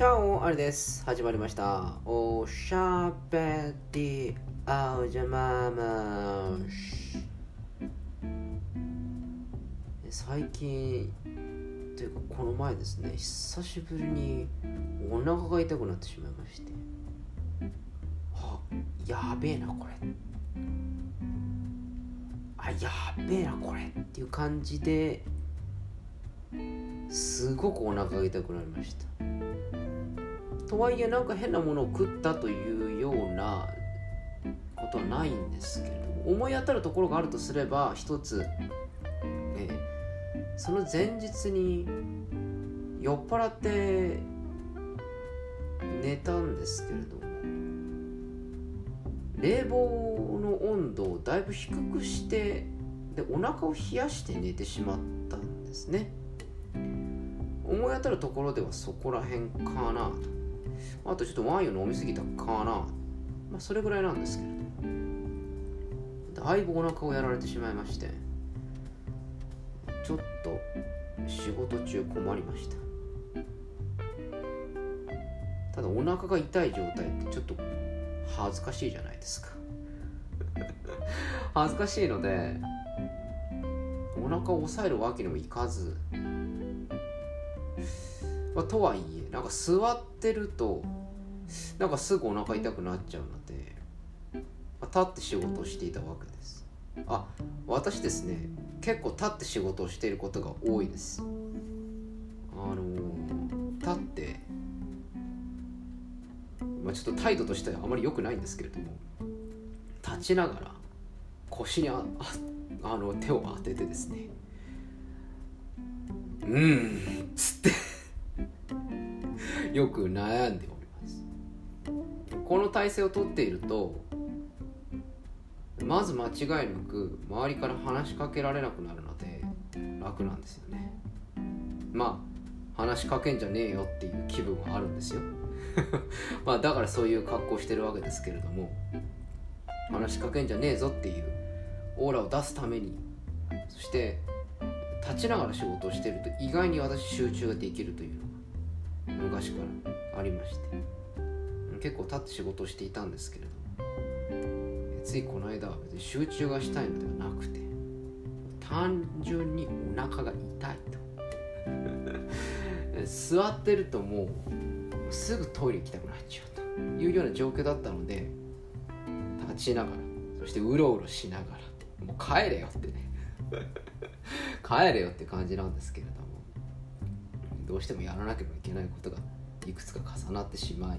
チャオあれです。始まりました。おしゃべりあおじゃままし。最近というかこの前ですね久しぶりにお腹が痛くなってしまいまして。あやべえなこれ。あやべえなこれっていう感じですごくお腹が痛くなりました。とはいえなんか変なものを食ったというようなことはないんですけれども思い当たるところがあるとすれば一つ、えその前日に酔っ払って寝たんですけれども冷房の温度をだいぶ低くしてでお腹を冷やして寝てしまったんですね。思い当たるところではそこら辺かなと。あとちょっとワインを飲みすぎたかな。まあそれぐらいなんですけれどだいぶお腹をやられてしまいましてちょっと仕事中困りました。ただお腹が痛い状態ってちょっと恥ずかしいじゃないですか。恥ずかしいのでお腹を抑えるわけにもいかず、まあ、とはいえなんか座ってるとなんかすぐお腹痛くなっちゃうので、立って仕事をしていたわけです。あ私ですね結構立って仕事をしていることが多いです。あのー、立ってまあ、ちょっと態度としてはあまり良くないんですけれども立ちながら腰にああの手を当ててですねうんっつってよく悩んでおります。この体勢をとっているとまず間違いなく周りから話しかけられなくなるので楽なんですよね。まあ話しかけんじゃねえよっていう気分はあるんですよ。まあだからそういう格好してるわけですけれども話しかけんじゃねえぞっていうオーラを出すためにそして立ちながら仕事をしてると意外に私集中ができるというの昔からありまして結構立って仕事をしていたんですけれどもついこの間は別に集中がしたいのではなくて単純にお腹が痛いと。座ってるともうすぐトイレ行きたくなっちゃうと。いうような状況だったので立ちながらそしてうろうろしながらもう帰れよってね。帰れよって感じなんですけれどもどうしてもやらなければいけないことがいくつか重なってしまい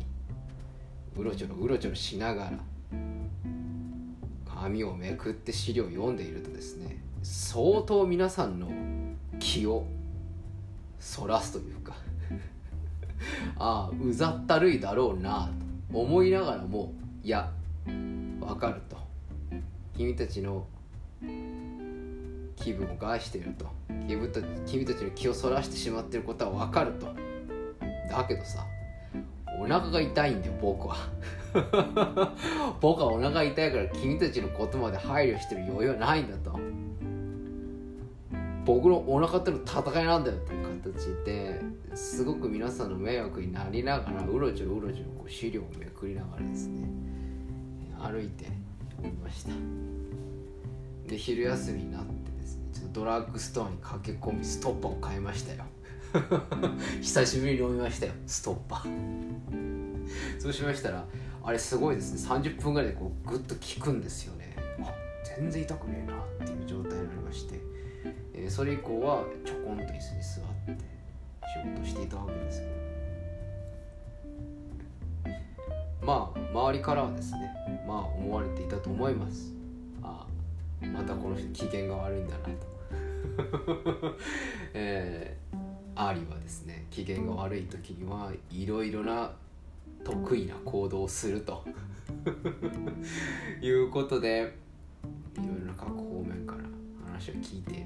うろちょろうろちょろしながら紙をめくって資料を読んでいるとですね相当皆さんの気をそらすというか ああうざったるいだろうなと思いながらもいやわかると。君たちの気分を害していると。君た君たちの気をそらしてしまっていることはわかると。だけどさお腹が痛いんだよ僕は。僕はお腹痛いから君たちのことまで配慮してる余裕はないんだと。僕のお腹っての戦いなんだよっていう形ですごく皆さんの迷惑になりながらうろちょろうろちょろこう資料をめくりながらですね歩いておりました。で昼休みになってですねちょっとドラッグストアに駆け込みストッパーを買いましたよ。久しぶりに飲みましたよストッパー。そうしましたらあれすごいですね30分ぐらいでこうグッと効くんですよね。あ全然痛くねえなっていう状態になりまして。えー、それ以降はちょこんと椅子に座って仕事していたわけです。けどまあ周りからはですねまあ思われていたと思います。ああまたこの人機嫌が悪いんだなと。えー、アーリはですね機嫌が悪い時にはいろいろな得意な行動をすると。いうことでいろいろな各方面から話を聞いて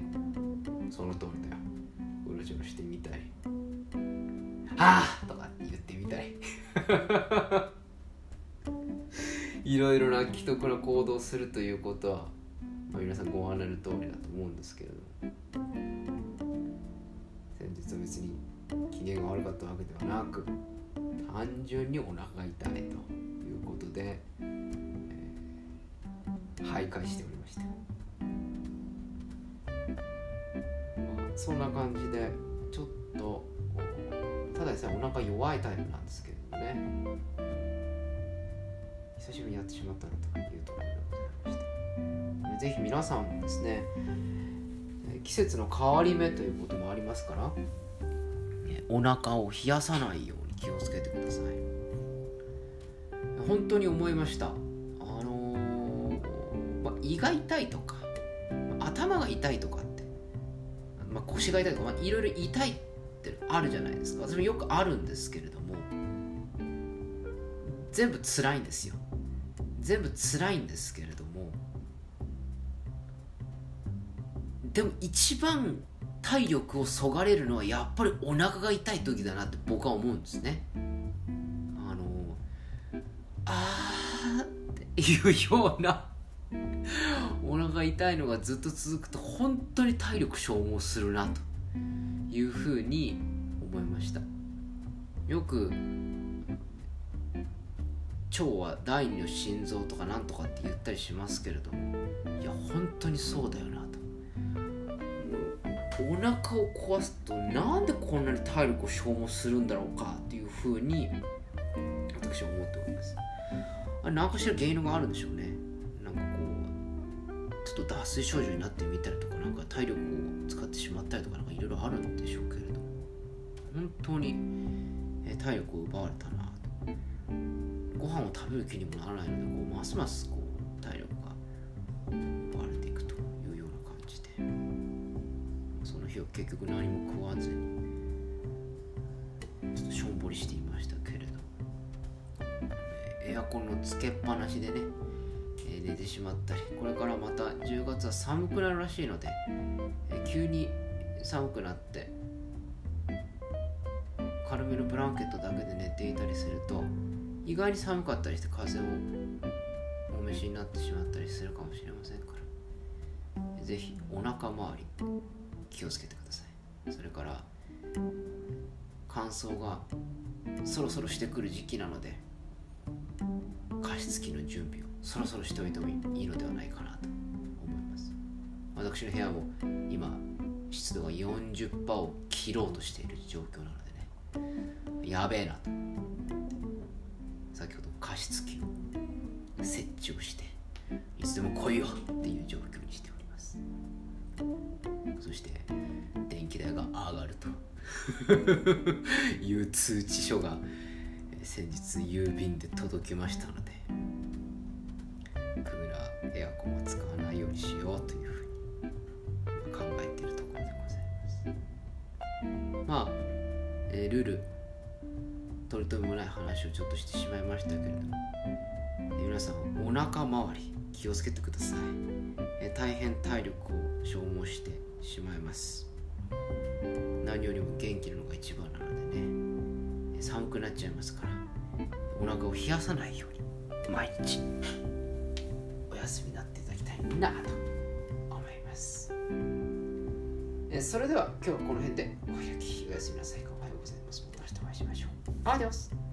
その通りだよ。うろちょろしてみたり「はあ!」とか言ってみたり いろいろな既得な行動をするということは、まあ、皆さんご案内の通りだと思うんですけれども。先日は別に機嫌が悪かったわけではなく単純にお腹が痛いということで、えー、徘徊しておりました、まあ、そんな感じでちょっとただでさえお腹弱いタイプなんですけれどもね。久しぶりにやってしまったなというところでございましたぜひ皆さんもですね季節の変わり目ということもありますからお腹を冷やさないように気をつけてください。本当に思いました。あのー、まあ、胃が痛いとか頭が痛いとかって、まあ、腰が痛いとか、まあ、いろいろ痛いってあるじゃないですか。私もよくあるんですけれども全部辛いんですよ。全部辛いんですけれどでも一番体力をそがれるのはやっぱりお腹が痛い時だなって僕は思うんですね。あのあーっていうようなお腹痛いのがずっと続くと本当に体力消耗するなというふうに思いました。よく腸は第二の心臓とかなんとかって言ったりしますけれどもいや本当にそうだよなと。お腹を壊すとなんでこんなに体力を消耗するんだろうかっていうふうに私は思っております。何かしら原因があるんでしょうね。なんかこうちょっと脱水症状になってみたりとかなんか体力を使ってしまったりとかなんかいろいろあるんでしょうけれども。本当に体力を奪われたなと。ご飯を食べる気にもならないのでこうますます日は結局何も食わずにちょっとしょんぼりしていましたけれど。エアコンのつけっぱなしでね寝てしまったりこれからまた10月は寒くなるらしいので急に寒くなって軽めのブランケットだけで寝ていたりすると意外に寒かったりして風邪をお召しになってしまったりするかもしれませんから是非お腹周り気をつけてください。それから乾燥がそろそろしてくる時期なので加湿器の準備をそろそろしておいてもいいのではないかなと思います。私の部屋も今湿度が40%を切ろうとしている状況なのでねやべえなと。先ほど加湿器を設置をしていつでも来いよっていう状況にしております。そして電気代が上がると。いう通知書が先日郵便で届きましたのでクーラーエアコンを使わないようにしようというふうに考えているところでございます。まあ、えー、ルール取り留めもない話をちょっとしてしまいましたけれども、皆さんお腹周り気をつけてください、え大変体力を消耗してしまいます。何よりも元気なのが一番なのでね。寒くなっちゃいますからお腹を冷やさないように毎日お休みになっていただきたいなと思います。えそれでは今日はこの辺でお開き。おやすみなさい。Adiós.